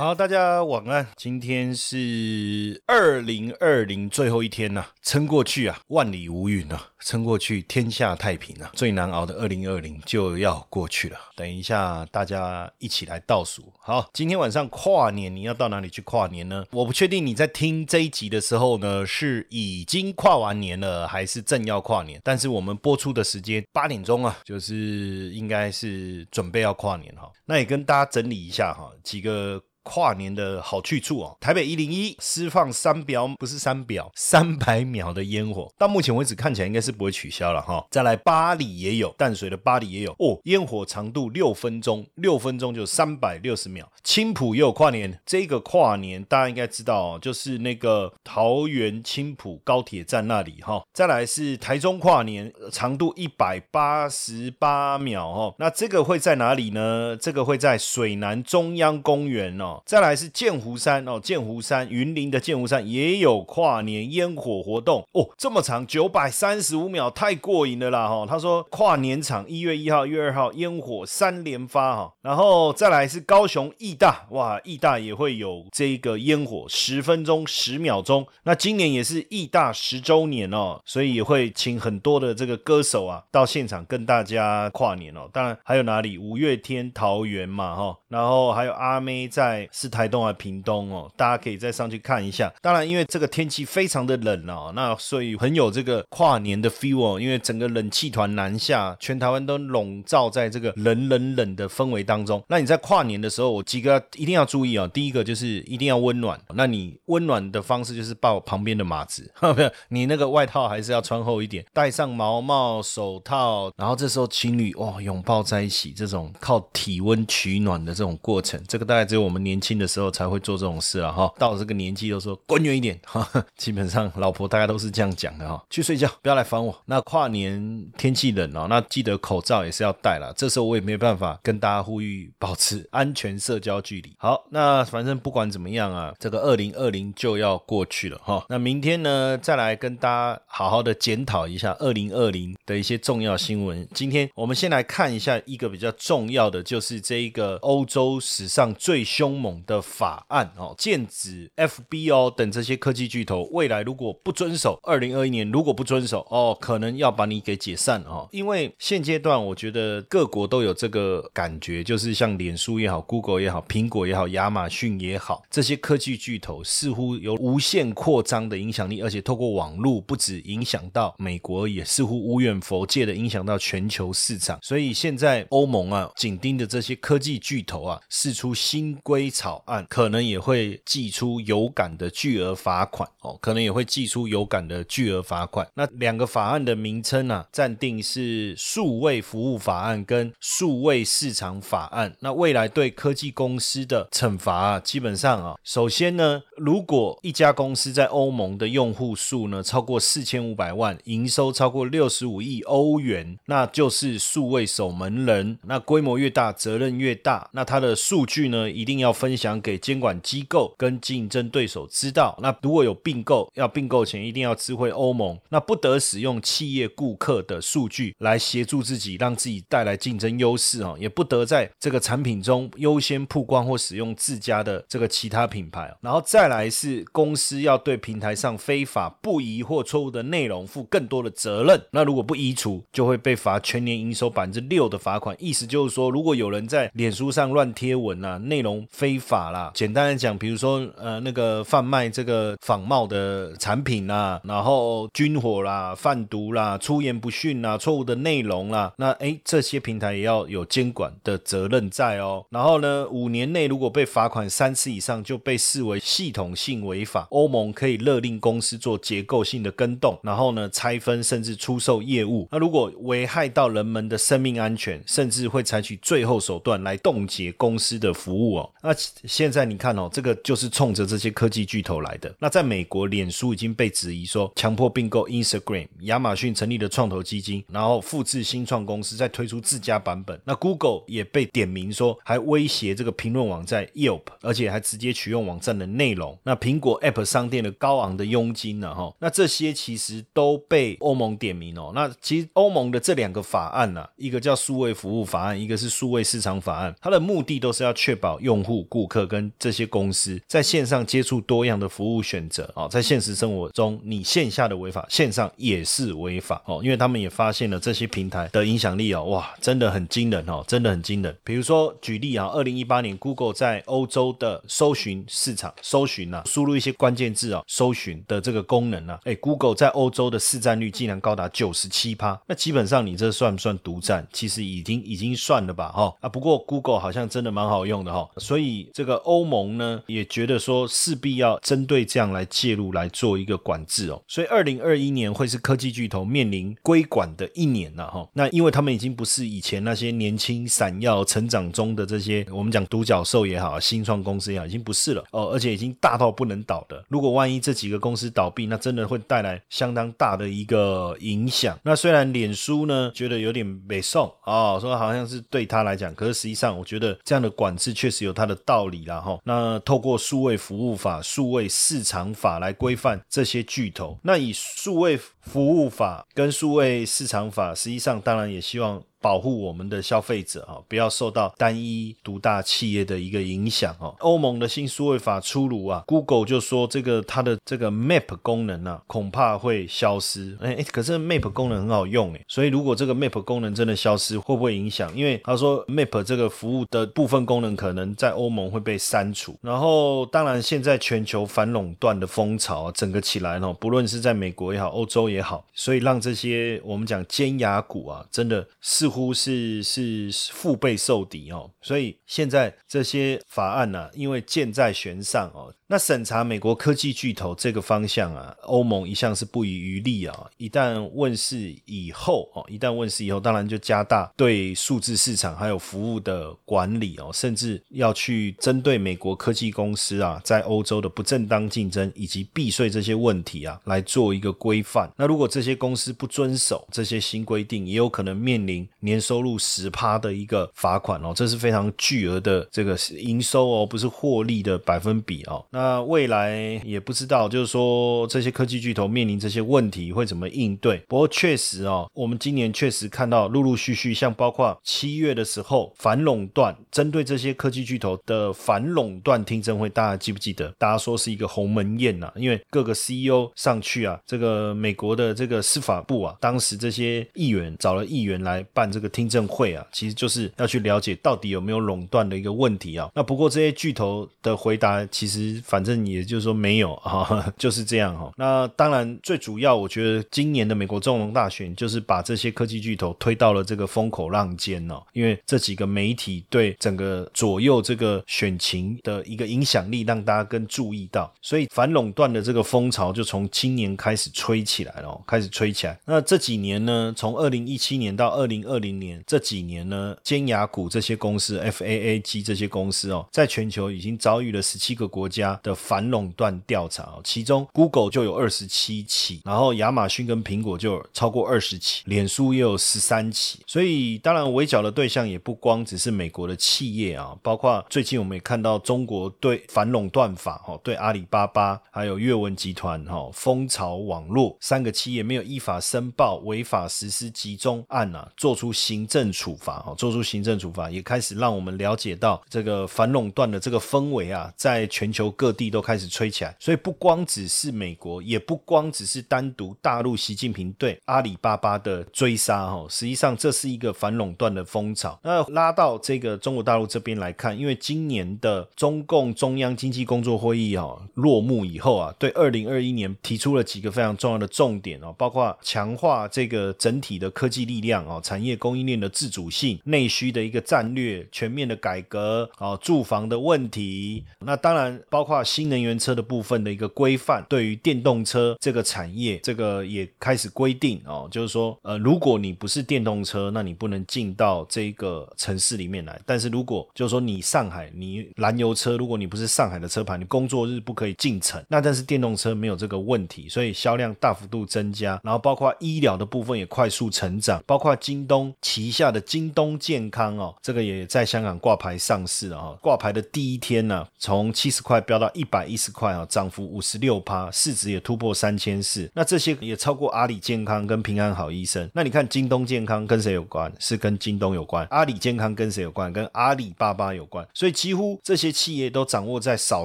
好，大家晚安。今天是二零二零最后一天呐，撑过去啊，万里无云啊，撑过去，天下太平啊。最难熬的二零二零就要过去了。等一下，大家一起来倒数。好，今天晚上跨年，你要到哪里去跨年呢？我不确定你在听这一集的时候呢，是已经跨完年了，还是正要跨年。但是我们播出的时间八点钟啊，就是应该是准备要跨年哈。那也跟大家整理一下哈，几个。跨年的好去处哦，台北一零一释放三秒，不是三秒，三百秒的烟火，到目前为止看起来应该是不会取消了哈。再来巴黎也有，淡水的巴黎也有哦，烟火长度六分钟，六分钟就三百六十秒。青浦也有跨年，这个跨年大家应该知道哦，就是那个桃园青浦高铁站那里哈。再来是台中跨年，长度一百八十八秒哈，那这个会在哪里呢？这个会在水南中央公园哦。再来是剑湖山哦，剑湖山云林的剑湖山也有跨年烟火活动。哦，这么长九百三十五秒，太过瘾了啦哈！他说跨年场一月一号、一月二号烟火三连发哈，然后再来是高雄义大哇，义大也会有这个烟火十分钟十秒钟，那今年也是义大十周年哦，所以也会请很多的这个歌手啊到现场跟大家跨年哦，当然还有哪里？五月天桃园嘛哈，然后还有阿妹在。是台东还是屏东哦？大家可以再上去看一下。当然，因为这个天气非常的冷哦，那所以很有这个跨年的 feel 哦。因为整个冷气团南下，全台湾都笼罩在这个冷冷冷的氛围当中。那你在跨年的时候，我几个一定要注意哦。第一个就是一定要温暖。那你温暖的方式就是抱旁边的马子，不是你那个外套还是要穿厚一点，戴上毛帽、手套，然后这时候情侣哇拥抱在一起，这种靠体温取暖的这种过程，这个大概只有我们年。轻的时候才会做这种事了哈，到了这个年纪又说滚远一点哈。基本上老婆大家都是这样讲的哈，去睡觉，不要来烦我。那跨年天气冷哦，那记得口罩也是要戴了。这时候我也没办法跟大家呼吁保持 安全社交距离。好，那反正不管怎么样啊，这个二零二零就要过去了哈。那明天呢，再来跟大家好好的检讨一下二零二零的一些重要新闻。今天我们先来看一下一个比较重要的，就是这一个欧洲史上最凶。盟的法案哦，剑指 FB 哦等这些科技巨头，未来如果不遵守，二零二一年如果不遵守哦，可能要把你给解散哦。因为现阶段我觉得各国都有这个感觉，就是像脸书也好，Google 也好，苹果也好，亚马逊也好，这些科技巨头似乎有无限扩张的影响力，而且透过网络不止影响到美国，也似乎无远佛界的影响到全球市场。所以现在欧盟啊，紧盯着这些科技巨头啊，试出新规。草案可能也会寄出有感的巨额罚款哦，可能也会寄出有感的巨额罚款。那两个法案的名称呢，暂定是数位服务法案跟数位市场法案。那未来对科技公司的惩罚啊，基本上啊，首先呢，如果一家公司在欧盟的用户数呢超过四千五百万，营收超过六十五亿欧元，那就是数位守门人。那规模越大，责任越大。那它的数据呢，一定要。分享给监管机构跟竞争对手知道。那如果有并购，要并购前一定要知会欧盟。那不得使用企业顾客的数据来协助自己，让自己带来竞争优势哦。也不得在这个产品中优先曝光或使用自家的这个其他品牌。然后再来是公司要对平台上非法不宜或错误的内容负更多的责任。那如果不移除，就会被罚全年营收百分之六的罚款。意思就是说，如果有人在脸书上乱贴文啊，内容非 非法啦。简单的讲，比如说呃那个贩卖这个仿冒的产品啦，然后军火啦、贩毒啦、出言不逊啦、错误的内容啦，那哎这些平台也要有监管的责任在哦。然后呢，五年内如果被罚款三次以上，就被视为系统性违法。欧盟可以勒令公司做结构性的跟动，然后呢拆分甚至出售业务。那如果危害到人们的生命安全，甚至会采取最后手段来冻结公司的服务哦。那现在你看哦，这个就是冲着这些科技巨头来的。那在美国，脸书已经被质疑说强迫并购 Instagram，亚马逊成立了创投基金，然后复制新创公司再推出自家版本。那 Google 也被点名说还威胁这个评论网站 Yelp，而且还直接取用网站的内容。那苹果 App 商店的高昂的佣金呢？哈，那这些其实都被欧盟点名哦。那其实欧盟的这两个法案呢，一个叫数位服务法案，一个是数位市场法案，它的目的都是要确保用户、顾客跟这些公司在线上接触多样的服务选择哦。在现实生活中，你线下的违法，线上也是违法哦。因为他们也发现了这些平台的影响力哦，哇，真的很惊人哦，真的很惊人。比如说举例啊，二零一八年 Google 在欧洲的搜寻市场搜寻啊，输入一些关键字啊，搜寻的这个功能啊，哎，Google 在欧洲的市占率竟然高达九十七趴，那基本上你这算不算独占？其实已经已经算了吧，哈啊。不过 Google 好像真的蛮好用的哈，所以这个欧盟呢也觉得说势必要针对这样来介入来做一个管制哦。所以二零二一年会是科技巨头面临规管的一年了哈。那因为他们已经不是以前那些年轻闪耀成长中的这些我们讲独角兽也好，新创公司也好，已经不是了哦，而且已经大到不能倒的。如果万一这几个公司倒闭，那真的会带来相当大的一个影响。那虽然脸书呢觉得有点北宋哦，说好像是对他来讲，可是实际上我觉得这样的管制确实有它的道理啦哈。那透过数位服务法、数位市场法来规范这些巨头，那以数位服务法跟数位市场法，实际上当然也希望。保护我们的消费者啊，不要受到单一独大企业的一个影响哦。欧盟的新数位法出炉啊，Google 就说这个它的这个 Map 功能啊，恐怕会消失。哎，可是 Map 功能很好用哎，所以如果这个 Map 功能真的消失，会不会影响？因为他说 Map 这个服务的部分功能可能在欧盟会被删除。然后，当然现在全球反垄断的风潮，整个起来呢，不论是在美国也好，欧洲也好，所以让这些我们讲尖牙股啊，真的是。乎是是腹背受敌哦，所以现在这些法案呢，因为箭在弦上哦。那审查美国科技巨头这个方向啊，欧盟一向是不遗余力啊。一旦问世以后哦，一旦问世以后，当然就加大对数字市场还有服务的管理哦，甚至要去针对美国科技公司啊，在欧洲的不正当竞争以及避税这些问题啊，来做一个规范。那如果这些公司不遵守这些新规定，也有可能面临年收入十趴的一个罚款哦，这是非常巨额的这个营收哦，不是获利的百分比哦。那那未来也不知道，就是说这些科技巨头面临这些问题会怎么应对。不过确实哦，我们今年确实看到陆陆续续，像包括七月的时候反垄断，针对这些科技巨头的反垄断听证会，大家记不记得？大家说是一个鸿门宴呐，因为各个 CEO 上去啊，这个美国的这个司法部啊，当时这些议员找了议员来办这个听证会啊，其实就是要去了解到底有没有垄断的一个问题啊。那不过这些巨头的回答其实。反正也就是说没有 啊，就是这样哈。那当然最主要，我觉得今年的美国总统大选就是把这些科技巨头推到了这个风口浪尖哦。因为这几个媒体对整个左右这个选情的一个影响力，让大家更注意到，所以反垄断的这个风潮就从今年开始吹起来了，开始吹起来。那这几年呢，从二零一七年到二零二零年这几年呢，尖牙股这些公司，F A A G 这些公司哦，在全球已经遭遇了十七个国家。的反垄断调查，其中 Google 就有二十七起，然后亚马逊跟苹果就超过二十起，脸书也有十三起。所以当然围剿的对象也不光只是美国的企业啊，包括最近我们也看到中国对反垄断法哈，对阿里巴巴还有阅文集团哈、蜂巢网络三个企业没有依法申报违法实施集中案啊，做出行政处罚哈，做出行政处罚也开始让我们了解到这个反垄断的这个氛围啊，在全球各。各地都开始吹起来。所以不光只是美国，也不光只是单独大陆习近平对阿里巴巴的追杀哈，实际上这是一个反垄断的风潮。那拉到这个中国大陆这边来看，因为今年的中共中央经济工作会议哦落幕以后啊，对二零二一年提出了几个非常重要的重点哦，包括强化这个整体的科技力量哦，产业供应链的自主性、内需的一个战略、全面的改革哦，住房的问题。那当然包括新能源车的部分的一个规范，对于电动车这个产业，这个也开始规定哦，就是说呃，如果你不是电动车，那你不能进到这个城市里面来。但是如果就是说你上海你燃油车，如果你不是上海的车牌，你工作日不可以进城。那但是电动车没有这个问题，所以销量大幅度增加。然后包括医疗的部分也快速成长，包括京东旗下的京东健康哦，这个也在香港挂牌上市了哈。挂牌的第一天呢，从七十块飙到一百一十块啊，涨幅五十六趴，市值也突破三千四。那这些也超过阿里健康跟平安好医生。那你看京东健康跟谁有关？是跟京东有关。阿里健康跟谁有关？跟阿里巴巴有关。所以几乎这些企业都掌握在少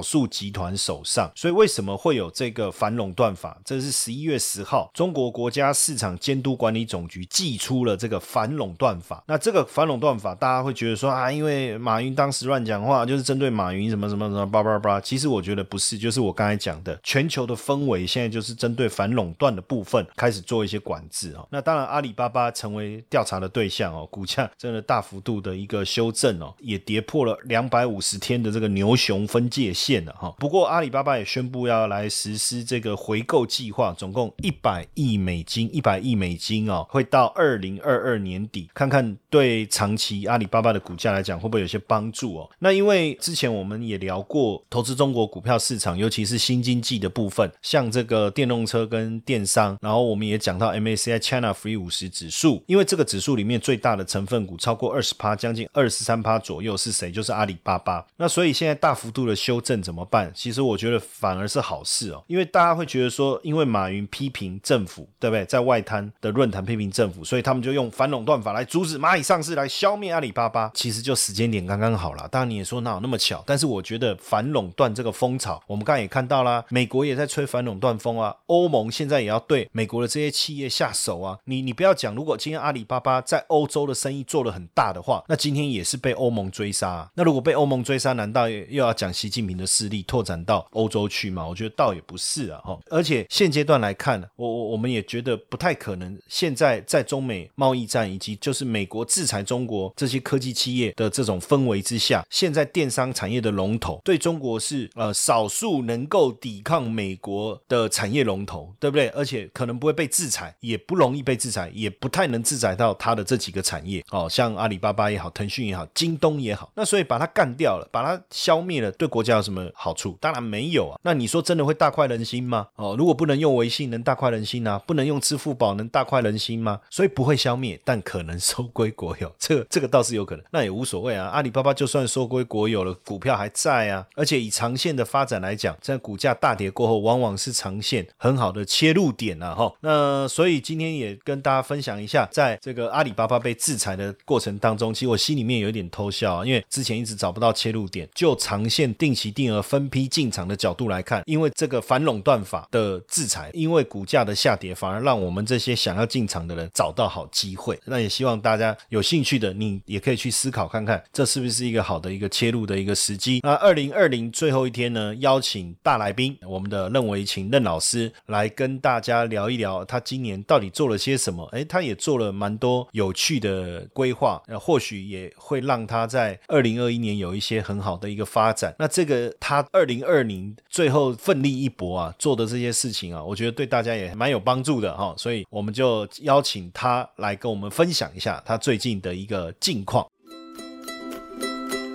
数集团手上。所以为什么会有这个反垄断法？这是十一月十号，中国国家市场监督管理总局寄出了这个反垄断法。那这个反垄断法，大家会觉得说啊，因为马云当时乱讲话，就是针对马云什么什么什么叭叭叭。其实我觉得不是，就是我刚才讲的，全球的氛围现在就是针对反垄断的部分开始做一些管制哦。那当然，阿里巴巴成为调查的对象哦，股价真的大幅度的一个修正哦，也跌破了两百五十天的这个牛熊分界线了哈。不过阿里巴巴也宣布要来实施这个回购计划，总共一百亿美金，一百亿美金哦，会到二零二二年底，看看对长期阿里巴巴的股价来讲会不会有些帮助哦。那因为之前我们也聊过投资中国股票市场，尤其是新经济的部分，像这个电动车跟电商，然后我们也讲到 MACI China Free 五十指数，因为这个指数里面最大的成分股超过二十趴，将近二十三趴左右是谁？就是阿里巴巴。那所以现在大幅度的修正怎么办？其实我觉得反而是好事哦，因为大家会觉得说，因为马云批评政府，对不对？在外滩的论坛批评政府，所以他们就用反垄断法来阻止蚂蚁上市，来消灭阿里巴巴。其实就时间点刚刚好了。当然你也说哪有那么巧？但是我觉得反垄断这个风潮，我们刚才也看到啦，美国也在吹反垄断风啊，欧盟现在也要对美国的这些企业下手啊。你你不要讲，如果今天阿里巴巴在欧洲的生意做得很大的话，那今天也是被欧盟追杀。那如果被欧盟追杀，难道又要讲习近平的势力拓展到欧洲去吗？我觉得倒也不是啊，哈。而且现阶段来看，我我我们也觉得不太可能。现在在中美贸易战以及就是美国制裁中国这些科技企业的这种氛围之下，现在电商产业的龙头对中国是呃少数能够抵抗美国的产业龙头，对不对？而且可能不会被制裁，也不容易被制裁，也不太能制裁到它的这几个产业哦，像阿里巴巴也好，腾讯也好，京东也好。那所以把它干掉了，把它消灭了，对国家有什么好处？当然没有啊。那你说真的会大快人心吗？哦，如果不能用微信，能大快人心啊？不能用支付宝，能大快人心吗？所以不会消灭，但可能收归国有，这这个倒是有可能。那也无所谓啊。阿里巴巴就算收归国有了，股票还在啊。而且以长线线的发展来讲，在股价大跌过后，往往是长线很好的切入点啊。哈。那所以今天也跟大家分享一下，在这个阿里巴巴被制裁的过程当中，其实我心里面有一点偷笑啊，因为之前一直找不到切入点。就长线定期定额分批进场的角度来看，因为这个反垄断法的制裁，因为股价的下跌，反而让我们这些想要进场的人找到好机会。那也希望大家有兴趣的，你也可以去思考看看，这是不是一个好的一个切入的一个时机。那二零二零最后一天呢，邀请大来宾，我们的任维琴任老师来跟大家聊一聊，他今年到底做了些什么？诶，他也做了蛮多有趣的规划，呃，或许也会让他在二零二一年有一些很好的一个发展。那这个他二零二零最后奋力一搏啊，做的这些事情啊，我觉得对大家也蛮有帮助的哈。所以我们就邀请他来跟我们分享一下他最近的一个近况。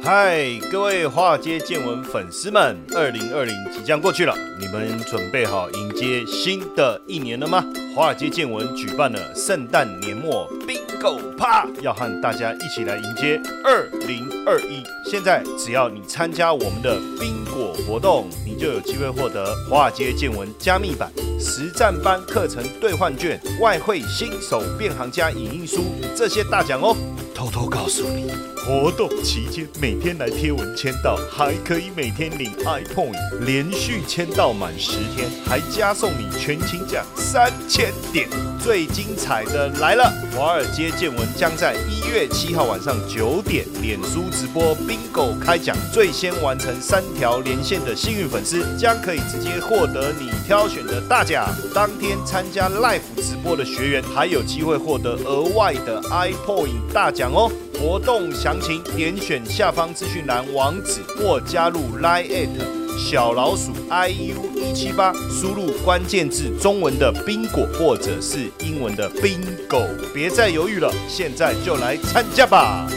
嗨，各位华尔街见闻粉丝们，二零二零即将过去了，你们准备好迎接新的一年了吗？华尔街见闻举办了圣诞年末。Bingo 啪，要和大家一起来迎接二零二一。现在只要你参加我们的宾果活动，你就有机会获得华尔街见闻加密版、实战班课程兑换券、外汇新手变行家影印书这些大奖哦。偷偷告诉你，活动期间每天来贴文签到，还可以每天领 iPoint，连续签到满十天，还加送你全勤奖三千点。最精彩的来了，华尔街见闻将在一月七号晚上九点，脸书直播 Bingo 开奖，最先完成三条连线的幸运粉丝将可以直接获得你挑选的大奖。当天参加 Live 直播的学员还有机会获得额外的 iPoint 大奖哦。活动详情点选下方资讯栏网址或加入 Line at。小老鼠 i u 一七八，输入关键字中文的宾果或者是英文的 bingo，别再犹豫了，现在就来参加吧。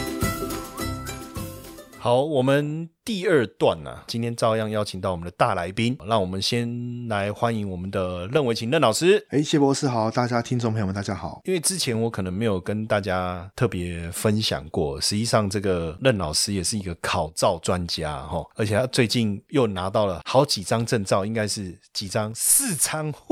好，我们第二段呢，今天照样邀请到我们的大来宾，让我们先来欢迎我们的任维琴任老师。哎，谢博士好，大家听众朋友们大家好。因为之前我可能没有跟大家特别分享过，实际上这个任老师也是一个考照专家哈，而且他最近又拿到了好几张证照，应该是几张？四张。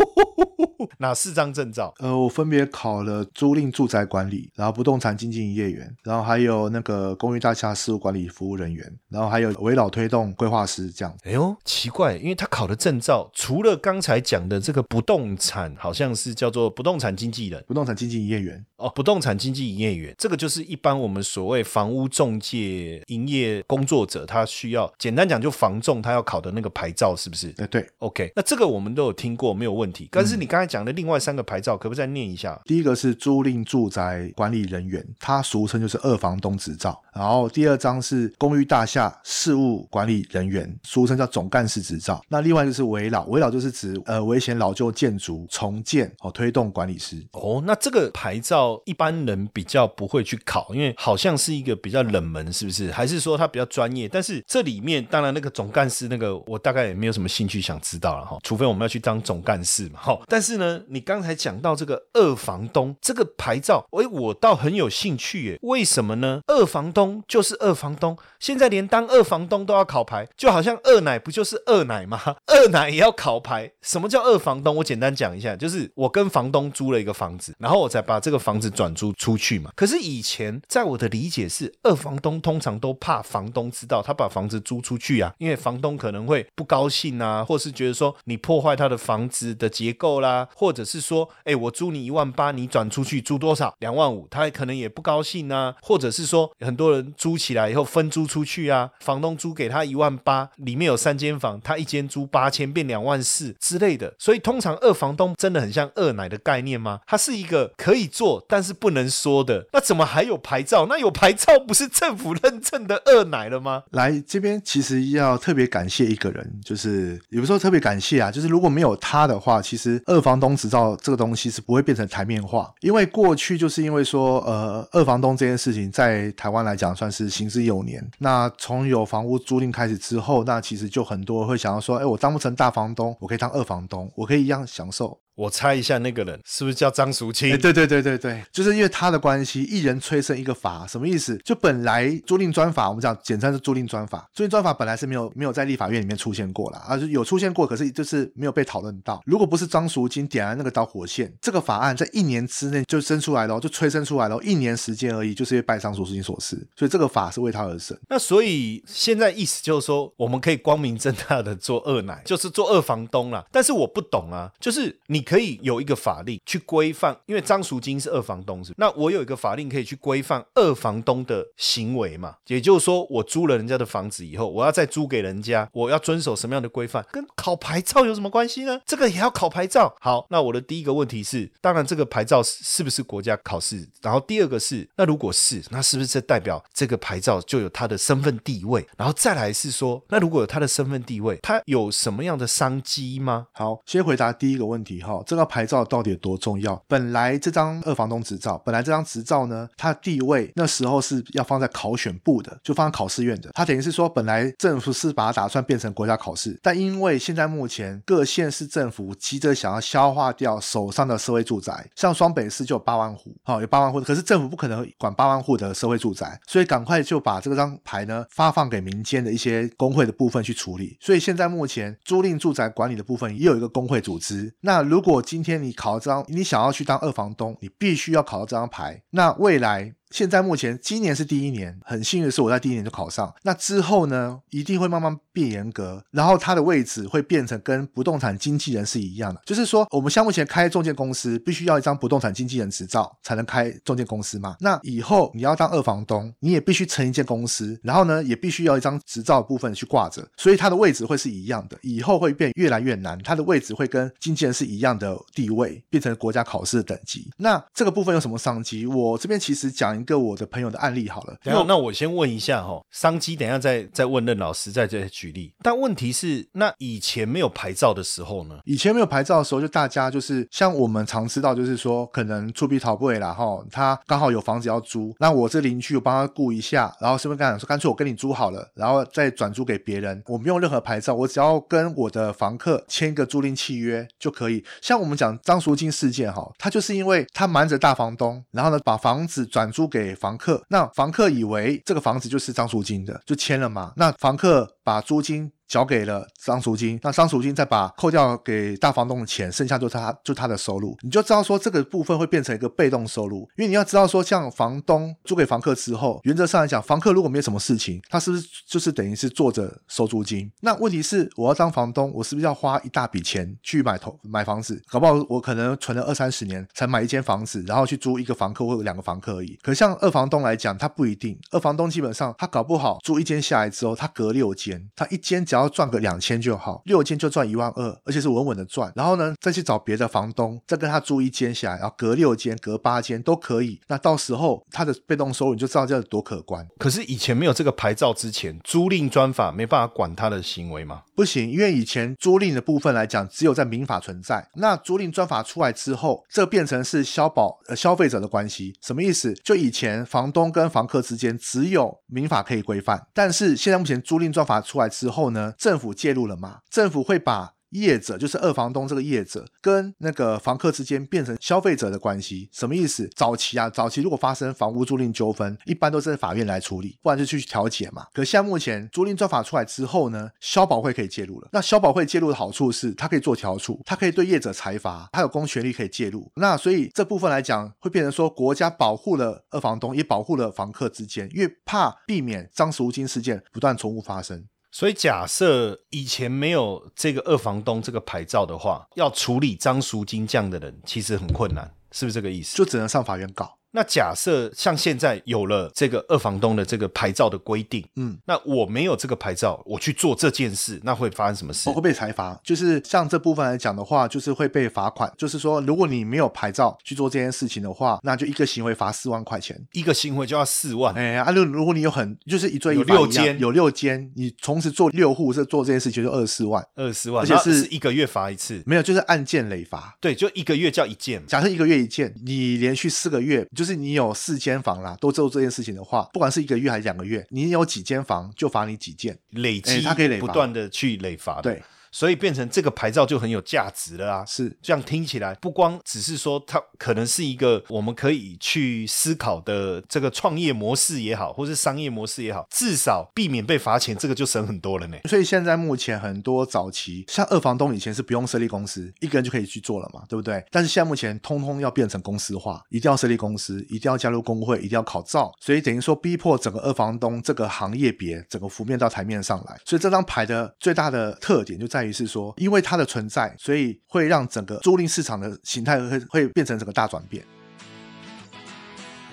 哪四张证照？呃，我分别考了租赁住宅管理，然后不动产经纪营业员，然后还有那个公寓大厦事务管理服务人员，然后还有围绕推动规划师这样。哎呦，奇怪，因为他考的证照，除了刚才讲的这个不动产，好像是叫做不动产经纪人、不动产经纪营业员哦，不动产经纪营业员，这个就是一般我们所谓房屋中介营业工作者，他需要简单讲就房仲，他要考的那个牌照，是不是？哎，对，OK，那这个我们都有听过，没有问题。但是你刚才讲的另外三个牌照，可不可以再念一下？第一个是租赁住宅管理人员，它俗称就是二房东执照。然后第二张是公寓大厦事务管理人员，俗称叫总干事执照。那另外就是围老，围老就是指呃危险老旧建筑重建哦，推动管理师。哦，那这个牌照一般人比较不会去考，因为好像是一个比较冷门，是不是？还是说它比较专业？但是这里面当然那个总干事那个，我大概也没有什么兴趣想知道了哈，除非我们要去当总干事嘛哈。但是呢，你刚才讲到这个二房东这个牌照，哎，我倒很有兴趣耶。为什么呢？二房东。就是二房东，现在连当二房东都要考牌，就好像二奶不就是二奶吗？二奶也要考牌。什么叫二房东？我简单讲一下，就是我跟房东租了一个房子，然后我才把这个房子转租出去嘛。可是以前在我的理解是，二房东通常都怕房东知道他把房子租出去啊，因为房东可能会不高兴啊，或是觉得说你破坏他的房子的结构啦，或者是说，哎，我租你一万八，你转出去租多少？两万五，他可能也不高兴啊，或者是说很多。人租起来以后分租出去啊，房东租给他一万八，里面有三间房，他一间租八千，变两万四之类的。所以通常二房东真的很像二奶的概念吗？它是一个可以做但是不能说的。那怎么还有牌照？那有牌照不是政府认证的二奶了吗？来这边其实要特别感谢一个人，就是有时候特别感谢啊，就是如果没有他的话，其实二房东执照这个东西是不会变成台面化。因为过去就是因为说，呃，二房东这件事情在台湾来讲。讲算是行之有年。那从有房屋租赁开始之后，那其实就很多会想要说，哎，我当不成大房东，我可以当二房东，我可以一样享受。我猜一下，那个人是不是叫张淑清？对对对对对，就是因为他的关系，一人催生一个法，什么意思？就本来租赁专法，我们讲简称是租赁专法，租赁专法本来是没有没有在立法院里面出现过了，啊，就有出现过，可是就是没有被讨论到。如果不是张淑清点燃那个导火线，这个法案在一年之内就生出来了，就催生出来了，一年时间而已，就是因为拜张淑清所赐，所以这个法是为他而生。那所以现在意思就是说，我们可以光明正大的做二奶，就是做二房东了。但是我不懂啊，就是你可以有一个。法令去规范，因为张淑金是二房东，是那我有一个法令可以去规范二房东的行为嘛？也就是说，我租了人家的房子以后，我要再租给人家，我要遵守什么样的规范？跟考牌照有什么关系呢？这个也要考牌照。好，那我的第一个问题是，当然这个牌照是不是国家考试？然后第二个是，那如果是，那是不是代表这个牌照就有他的身份地位？然后再来是说，那如果有他的身份地位，他有什么样的商机吗？好，先回答第一个问题哈。哈，这个牌照到底有多重要？本来这张二房东执照，本来这张执照呢，它的地位那时候是要放在考选部的，就放在考试院的。它等于是说，本来政府是把它打算变成国家考试，但因为现在目前各县市政府急着想要消化掉手上的社会住宅，像双北市就有八万户，好有八万户，可是政府不可能管八万户的社会住宅，所以赶快就把这张牌呢发放给民间的一些工会的部分去处理。所以现在目前租赁住宅管理的部分也有一个工会组织。那如如果今天你考这张，你想要去当二房东，你必须要考到这张牌。那未来。现在目前今年是第一年，很幸运的是我在第一年就考上。那之后呢，一定会慢慢变严格，然后它的位置会变成跟不动产经纪人是一样的。就是说，我们像目前开中介公司，必须要一张不动产经纪人执照才能开中介公司嘛。那以后你要当二房东，你也必须成一间公司，然后呢，也必须要一张执照部分去挂着，所以它的位置会是一样的。以后会变越来越难，它的位置会跟经纪人是一样的地位，变成国家考试的等级。那这个部分有什么商机？我这边其实讲。一个我的朋友的案例好了，那那我先问一下哈，商机等下再再问任老师再再举例。但问题是，那以前没有牌照的时候呢？以前没有牌照的时候，就大家就是像我们常知道，就是说可能出币逃会啦哈，他刚好有房子要租，那我这邻居我帮他顾一下，然后是不是刚讲说干脆我跟你租好了，然后再转租给别人，我没用任何牌照，我只要跟我的房客签一个租赁契约就可以。像我们讲张淑金事件哈，他就是因为他瞒着大房东，然后呢把房子转租。给房客，那房客以为这个房子就是张淑金的，就签了嘛。那房客把租租金交给了张赎金，那张赎金再把扣掉给大房东的钱，剩下就是他就他的收入，你就知道说这个部分会变成一个被动收入，因为你要知道说，像房东租给房客之后，原则上来讲，房客如果没有什么事情，他是不是就是等于是坐着收租金？那问题是，我要当房东，我是不是要花一大笔钱去买头买房子？搞不好我可能存了二三十年才买一间房子，然后去租一个房客或者两个房客而已。可像二房东来讲，他不一定，二房东基本上他搞不好租一间下来之后，他隔六间，他一间。只要赚个两千就好，六间就赚一万二，而且是稳稳的赚。然后呢，再去找别的房东，再跟他租一间下来，然后隔六间、隔八间都可以。那到时候他的被动收入你就知道这多可观。可是以前没有这个牌照之前，租赁专法没办法管他的行为吗？不行，因为以前租赁的部分来讲，只有在民法存在。那租赁专法出来之后，这变成是消保呃消费者的关系，什么意思？就以前房东跟房客之间只有民法可以规范，但是现在目前租赁专法出来之后呢？政府介入了吗？政府会把。业者就是二房东这个业者跟那个房客之间变成消费者的关系，什么意思？早期啊，早期如果发生房屋租赁纠纷，一般都是法院来处理，不然就去调解嘛。可现在目前租赁专法出来之后呢，消保会可以介入了。那消保会介入的好处是，它可以做调处，它可以对业者裁罚，它有公权力可以介入。那所以这部分来讲，会变成说国家保护了二房东，也保护了房客之间，因为怕避免张赎金事件不断重复发生。所以，假设以前没有这个二房东这个牌照的话，要处理张赎金这样的人，其实很困难，是不是这个意思？就只能上法院告。那假设像现在有了这个二房东的这个牌照的规定，嗯，那我没有这个牌照，我去做这件事，那会发生什么事？我会被裁罚。就是像这部分来讲的话，就是会被罚款。就是说，如果你没有牌照去做这件事情的话，那就一个行为罚四万块钱，一个行为就要四万。哎，啊，如如果你有很就是一追有六间，有六间，你同时做六户是做这件事情就二十四万，二十四万，而且是一个月罚一次，没有，就是按件累罚。对，就一个月叫一件。假设一个月一件，你连续四个月，就是你有四。间房啦，都做这件事情的话，不管是一个月还是两个月，你有几间房就罚你几件，累积，它可以累不断的去累罚。对。所以变成这个牌照就很有价值了啊！是这样听起来，不光只是说它可能是一个我们可以去思考的这个创业模式也好，或是商业模式也好，至少避免被罚钱，这个就省很多了呢。所以现在目前很多早期像二房东以前是不用设立公司，一个人就可以去做了嘛，对不对？但是现在目前通通要变成公司化，一定要设立公司，一定要加入工会，一定要考照，所以等于说逼迫整个二房东这个行业别整个浮面到台面上来。所以这张牌的最大的特点就在于是说，因为它的存在，所以会让整个租赁市场的形态会会变成整个大转变。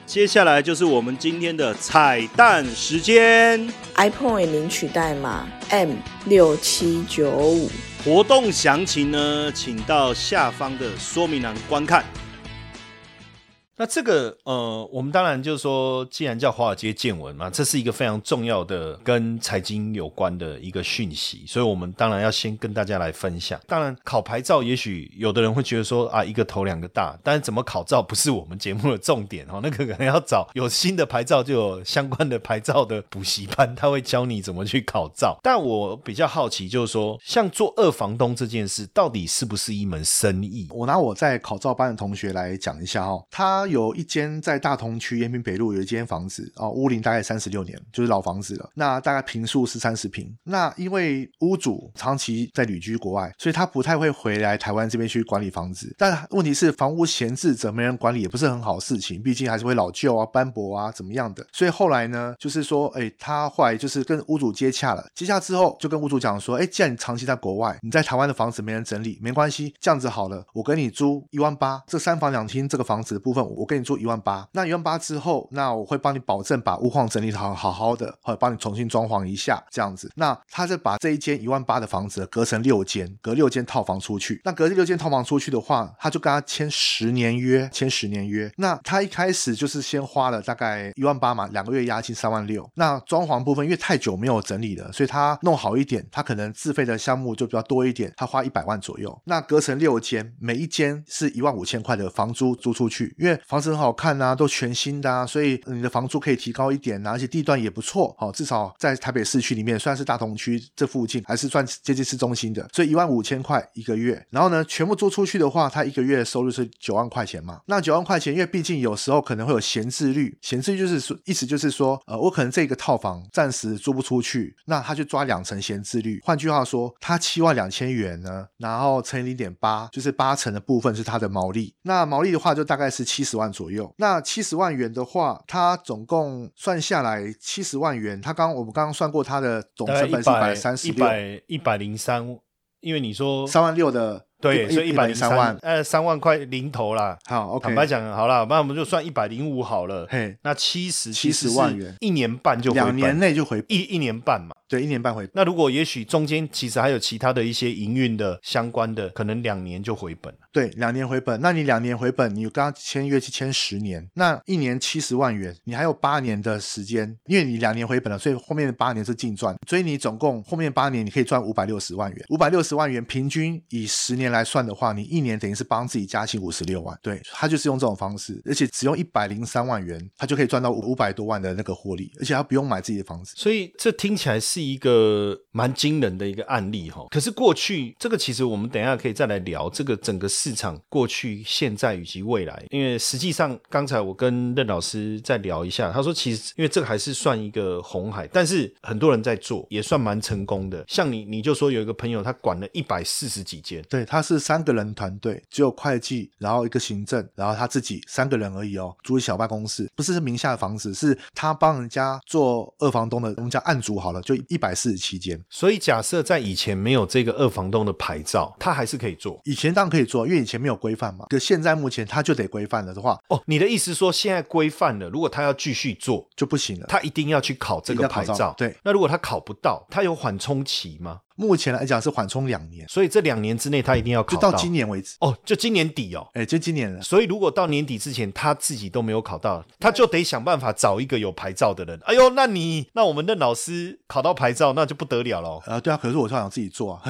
接下来就是我们今天的彩蛋时间，iPhone 领取代码 M 六七九五，活动详情呢，请到下方的说明栏观看。那这个呃，我们当然就是说，既然叫华尔街见闻嘛，这是一个非常重要的跟财经有关的一个讯息，所以我们当然要先跟大家来分享。当然，考牌照也许有的人会觉得说啊，一个头两个大，但是怎么考照不是我们节目的重点哦，那个可能要找有新的牌照就有相关的牌照的补习班，他会教你怎么去考照。但我比较好奇，就是说，像做二房东这件事，到底是不是一门生意？我拿我在考照班的同学来讲一下哦，他有一间在大同区延平北路有一间房子哦，屋龄大概三十六年，就是老房子了。那大概平数是三十平。那因为屋主长期在旅居国外，所以他不太会回来台湾这边去管理房子。但问题是，房屋闲置着没人管理也不是很好事情，毕竟还是会老旧啊、斑驳啊怎么样的。所以后来呢，就是说，哎，他后来就是跟屋主接洽了，接洽之后就跟屋主讲说，哎，既然你长期在国外，你在台湾的房子没人整理，没关系，这样子好了，我跟你租一万八，这三房两厅这个房子的部分，我跟你租一万八。那一万八之后，那我会帮你保证把屋况整理好好好的，或者帮你重新装潢一下，这样子。那他是把这一间一万八的房子隔成六间，隔六间套房出去。那隔这六间套房出去的话，他就跟他签十年约，签十年约。那他一开始就是先花了大概一万八嘛，两个月押金三万六。那装潢部分因为太久没有整理了，所以他弄好一点，他可能自费的项目就比较多一点，他花一百万左右。那隔成六间，每一间是一万五千块的房租租出去，因为房子很好看啊，都全新的啊，所以你的房租可以提高一点啊，而且地段也不错，好，至少在台北市区里面，算是大同区这附近，还是算接近市中心的，所以一万五千块一个月。然后呢，全部租出去的话，他一个月收入是九万块钱嘛。那九万块钱，因为毕竟有时候可能会有闲置率，闲置率就是说，意思就是说，呃，我可能这个套房暂时租不出去，那他就抓两成闲置率。换句话说，他七万两千元呢，然后乘以零点八，就是八成的部分是他的毛利。那毛利的话，就大概是七十万左右。那七十万元的话，它总共算下来七十万元，他刚我们刚刚算过它的总成本是一百百三十六，一百一百零三，因为你说三万六的对，所以一百零三万。呃，三万块零头啦。好坦白讲，好了，那我们就算一百零五好了。嘿，那七十七十万元，一年半就回本两年内就回，一一年半嘛。对，一年半回。那如果也许中间其实还有其他的一些营运的相关的，可能两年就回本了。对，两年回本。那你两年回本，你刚刚签约去签十年，那一年七十万元，你还有八年的时间，因为你两年回本了，所以后面的八年是净赚，所以你总共后面八年你可以赚五百六十万元。五百六十万元平均以十年来算的话，你一年等于是帮自己加薪五十六万。对他就是用这种方式，而且只用一百零三万元，他就可以赚到五百多万的那个获利，而且他不用买自己的房子。所以这听起来是一个蛮惊人的一个案例哈。可是过去这个其实我们等一下可以再来聊这个整个市场过去、现在以及未来，因为实际上刚才我跟任老师再聊一下，他说其实因为这个还是算一个红海，但是很多人在做，也算蛮成功的。像你你就说有一个朋友他管了一百四十几间，对，他是三个人团队，只有会计，然后一个行政，然后他自己三个人而已哦，租一小办公室，不是名下的房子，是他帮人家做二房东的，我们叫案主好了，就一百四十七间。所以假设在以前没有这个二房东的牌照，他还是可以做。以前当然可以做，因为以前没有规范嘛。可现在目前他就得规范了的话，哦，你的意思说现在规范了，如果他要继续做，就不行了。他一定要去考这个牌照。对，那如果他考不到，他有缓冲期吗？目前来讲是缓冲两年，所以这两年之内他一定要考就到今年为止。哦，就今年底哦。哎，就今年了。所以如果到年底之前他自己都没有考到，他就得想办法找一个有牌照的人。哎呦，那你那我们任老师考到牌照，那就不得了了。啊，对啊，可是我是想自己做啊，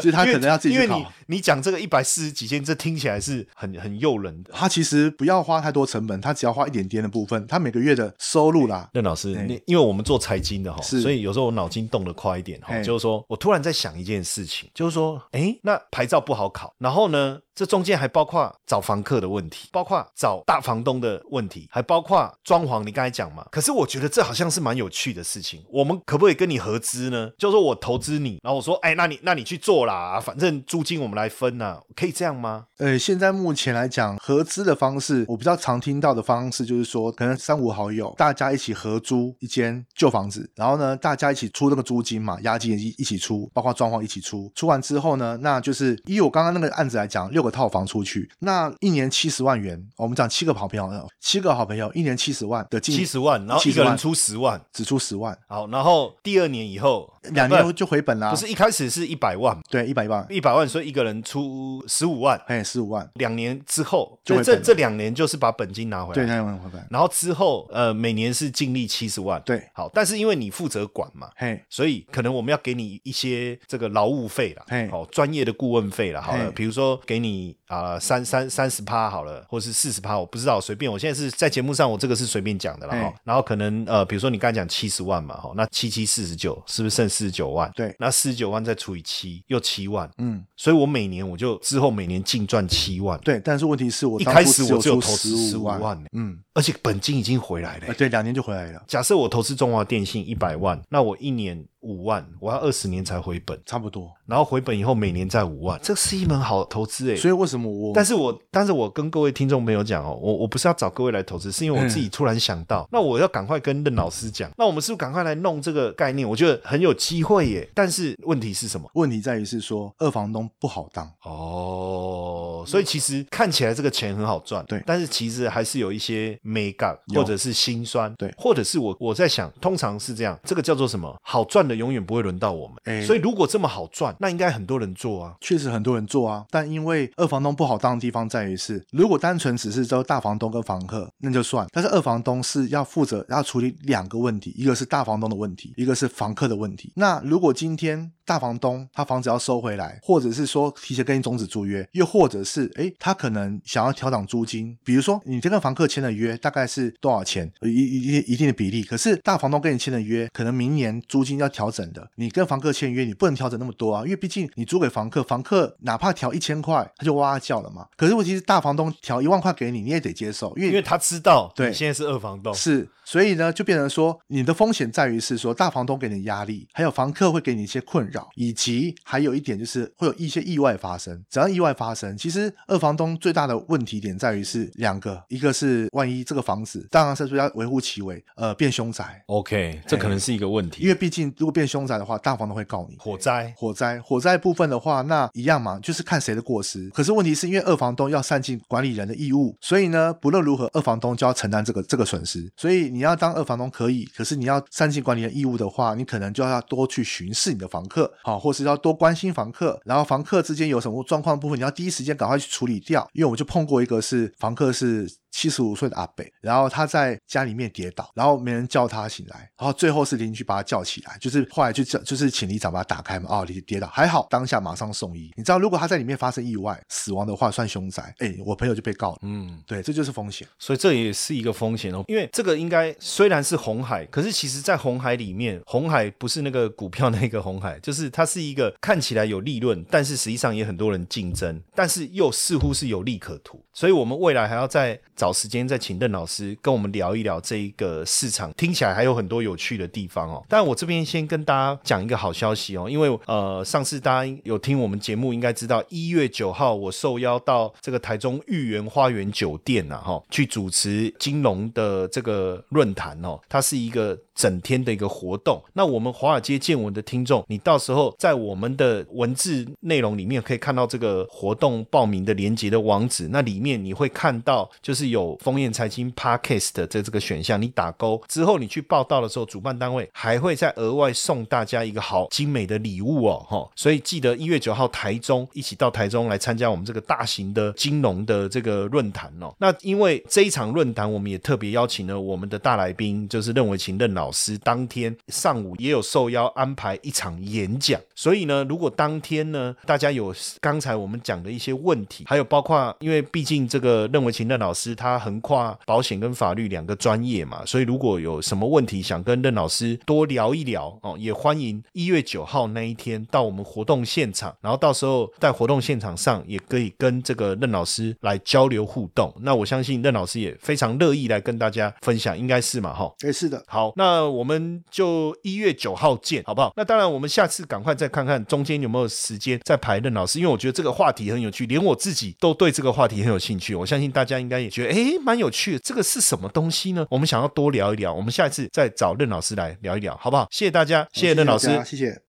所 以 他可能要自己去考因为你。你讲这个一百四十几间，这听起来是很很诱人的。他其实不要花太多成本，他只要花一点点的部分，他每个月的收入啦，任老师，对你因为我们做财经的哈，所以有时候我脑筋动得快一点哈，嘿就是说我突然在想一件事情，就是说，哎，那牌照不好考，然后呢，这中间还包括找房客的问题，包括找大房东的问题，还包括装潢。你刚才讲嘛，可是我觉得这好像是蛮有趣的事情。我们可不可以跟你合资呢？就是说我投资你，然后我说，哎，那你那你去做啦，反正租金我们来分呐、可以这样吗？呃，现在目前来讲，合资的方式，我比较常听到的方式就是说，可能三五好友大家一起合租一间旧房子，然后呢，大家一起出那个租金嘛，押金一一起出，包括装潢一起出。出完之后呢，那就是以我刚刚那个案子来讲，六套房出去，那一年七十万元，我们讲七个好朋友，七个好朋友，一年七十万的进七十万，然后一个人出十万，只出十万，好，然后第二年以后两年就回本啦。不是一开始是一百万，对，一百万，一百万，所以一个人出十五万，哎，十五万，两年之后，就这这两年就是把本金拿回来，对，拿回本，然后之后呃每年是净利七十万，对，好，但是因为你负责管嘛，嘿，所以可能我们要给你一些这个劳务费啦嘿，好专业的顾问费啦，好了，比如说给你啊三三三十趴好了，或是四十趴，我不知道，随便，我现在是在节目上，我这个是随便讲的了哈。嘿。然后可能呃，比如说你刚才讲七十万嘛，哈，那七七四十九，是不是剩四十九万？对那四十九万再除以七，又七万，嗯，所以我每年我就之后每年净赚七万，对，但是问题是我一开始我只有投资十15万嗯，而且本金已经回来了呃，。对，两年就回来了，假设我投资中华电信一百万，那我一年五万，我要二十年才回本，差不多。然后回本以后每年再五万，这是一门好投资诶。所以为什么我？但是我但是我跟各位听众朋友讲哦，我我不是要找各位来投资，是因为我自己突然想到，那我要赶快跟任老师讲，那我们是不是赶快来弄这个概念？我觉得很有机会耶。但是问题是什么？问题在于是说二房东不好当，哦，所以其实看起来这个钱很好赚，对但是其实还是有一些美感有或者是心酸，对或者是我我在想，通常是这样，这个叫做什么？好赚的永远不会轮到我们，哎所以如果这么好赚，那应该很多人做啊。确实很多人做啊，但因为二房东不好当的地方在于是，如果单纯只是招大房东跟房客，那就算，但是二房东是要负责要处理两个问题，一个是大房东的问题，一个是房客的问题。那如果今天大房东他房子要收回来，或者是说提前跟你终止租约，又或者是诶他可能想要调涨租金，比如说你这跟房客签的约大概是多少钱，一一一一定的比例，可是大房东跟你签的约可能明年租金要调整的，你跟房客签约你不能调整那么多啊，因为毕竟你租给房客，房客哪怕调一千块他就哇哇叫了嘛。可是问题是大房东调一万块给你，你也得接受，因为因为他知道对。你现在是二房东，是，所以呢，就变成说，你的风险在于是说，大房东给你压力，还有房客会给你一些困扰，以及还有一点就是会有一些意外发生。只要意外发生，其实二房东最大的问题点在于是两个，一个是万一这个房子，当然是说要维护其为，呃，变凶宅，OK，这可能是一个问题，因为毕竟如果变凶宅的话，大房东会告你。火灾。火灾，火灾部分的话，那一样嘛，就是看谁的过失。可是问题是因为二房东要善尽管理人的义务，所以呢，不论如何，二房东就要承担这个这个损失。所以你要当二房东可以，可是你要善尽管理人义务的话，你可能就要多去巡视你的房客，好，或是要多关心房客，然后房客之间有什么状况的部分，你要第一时间赶快去处理掉。因为我们就碰过一个是房客是。七十五岁的阿北，然后他在家里面跌倒，然后没人叫他醒来，然后最后是邻居把他叫起来，就是后来就叫就是请里长把他打开嘛，哦，你跌倒还好，当下马上送医。你知道，如果他在里面发生意外死亡的话，算凶宅，哎，我朋友就被告了。嗯，对，这就是风险。所以这也是一个风险哦，因为这个应该虽然是红海，可是其实在红海里面，红海不是那个股票那个红海，就是是它是一个看起来有利润，但是实际上也很多人竞争，但是又似乎是有利可图。所以我们未来还要再找时间再请邓老师跟我们聊一聊这一个市场，听起来还有很多有趣的地方哦。但我这边先跟大家讲一个好消息哦，因为呃上次大家有听我们节目，应该知道一月九号我受邀到这个台中豫园花园酒店呐、哈，去主持金融的这个论坛哦，它是一个整天的一个活动。那我们华尔街见闻的听众，你到时候在我们的文字内容里面可以看到这个活动报名的连接的网址，那里面你会看到就是有丰燕财经 Podcast 的这这个选项，你打勾之后，你去报道的时候，主办单位还会再额外送大家一个好精美的礼物哦，哈，所以记得一月九号台中一起到台中来参加我们这个大型的金融的这个论坛哦。那因为这一场论坛，我们也特别邀请了我们的大来宾，就是任伟勤任老师，当天上午也有受邀安排一场演讲。所以呢，如果当天呢，大家有刚才我们讲的一些问题，还有包括因为毕竟这个任维勤任老师他横跨保险跟法律两个专业嘛，所以如果有什么问题想跟任老师多聊一聊哦，也欢迎一月九号那一天到我们活动现场，然后到时候在活动现场上也可以跟这个任老师来交流互动。那我相信任老师也非常乐意来跟大家分享，应该是嘛哈。哎，是的，好，那那我们就一月九号见，好不好？那当然，我们下次赶快再看看中间有没有时间再排任老师，因为我觉得这个话题很有趣，连我自己都对这个话题很有兴趣。我相信大家应该也觉得，诶，蛮有趣的。这个是什么东西呢？我们想要多聊一聊，我们下一次再找任老师来聊一聊，好不好？谢谢大家，谢谢任老师。谢谢。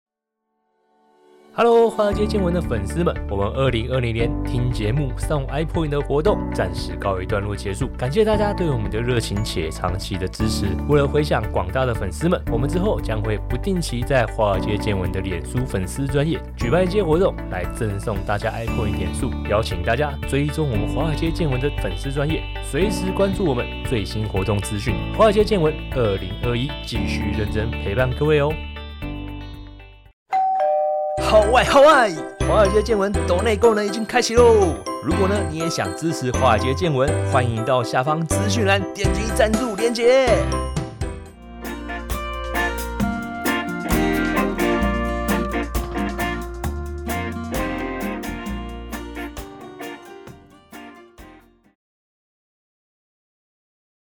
Hello，华尔街见闻的粉丝们，我们二零二零年听节目送 iPoint 的活动暂时告一段落结束，感谢大家对我们的热情且长期的支持。为了回响广大的粉丝们，我们之后将会不定期在华尔街见闻的脸书粉丝专业举办一些活动，来赠送大家 iPoint 点数，邀请大家追踪我们华尔街见闻的粉丝专业，随时关注我们最新活动资讯。华尔街见闻二零二一继续认真陪伴各位哦。好外好外！华尔街见闻抖内功能已经开启喽！如果呢你也想支持华尔街见闻，欢迎到下方资讯栏点击赞助链接。